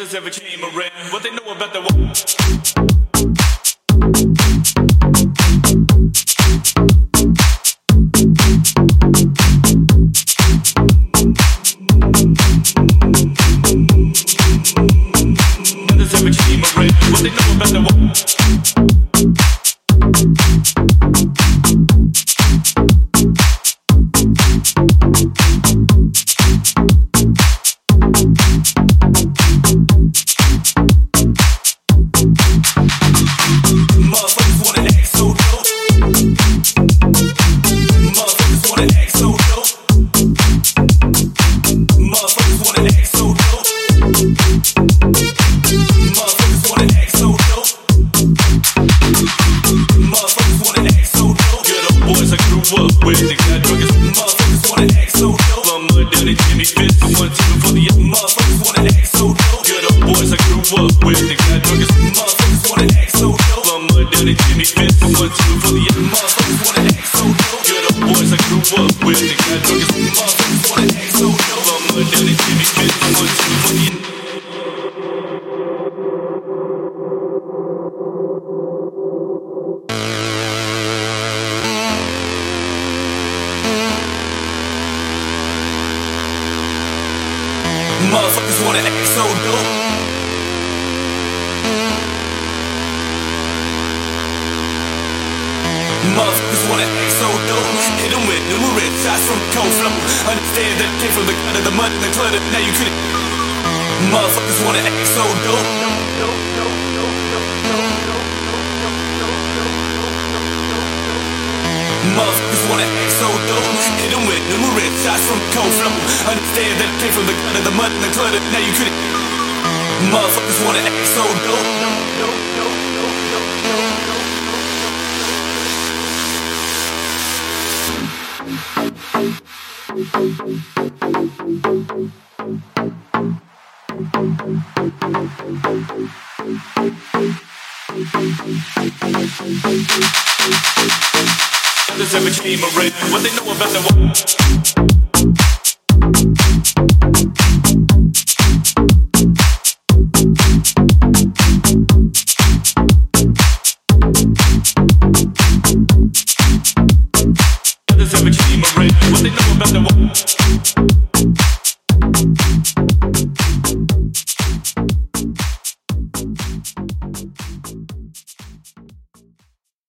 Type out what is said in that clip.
Others ever came around. What they know about the. What they know about the up with, they got drunk as motherfuckers wanna act so dope. Mud down to Jimmy Fist, for one two for the other motherfuckers wanna act so. Good old boys I grew up with, they got drunk as motherfuckers wanna act so dope. Mud down to Jimmy Fist, for one two for the other. Motherfuckers wanna act so dope. Motherfuckers wanna act so dope. Hit 'em with numerous shots from cold flow. Understand that came from the gutter, the mud, and the clutter. Now you couldn't. Motherfuckers wanna act so dope. Motherfuckers wanna act so dope. Hit 'em with numerous shots from cold flow. Understand that came from the gutter, the mud, and the clutter. Now you couldn't. Motherfuckers wanna act so dope. Others ever came. What they know about the What they know about the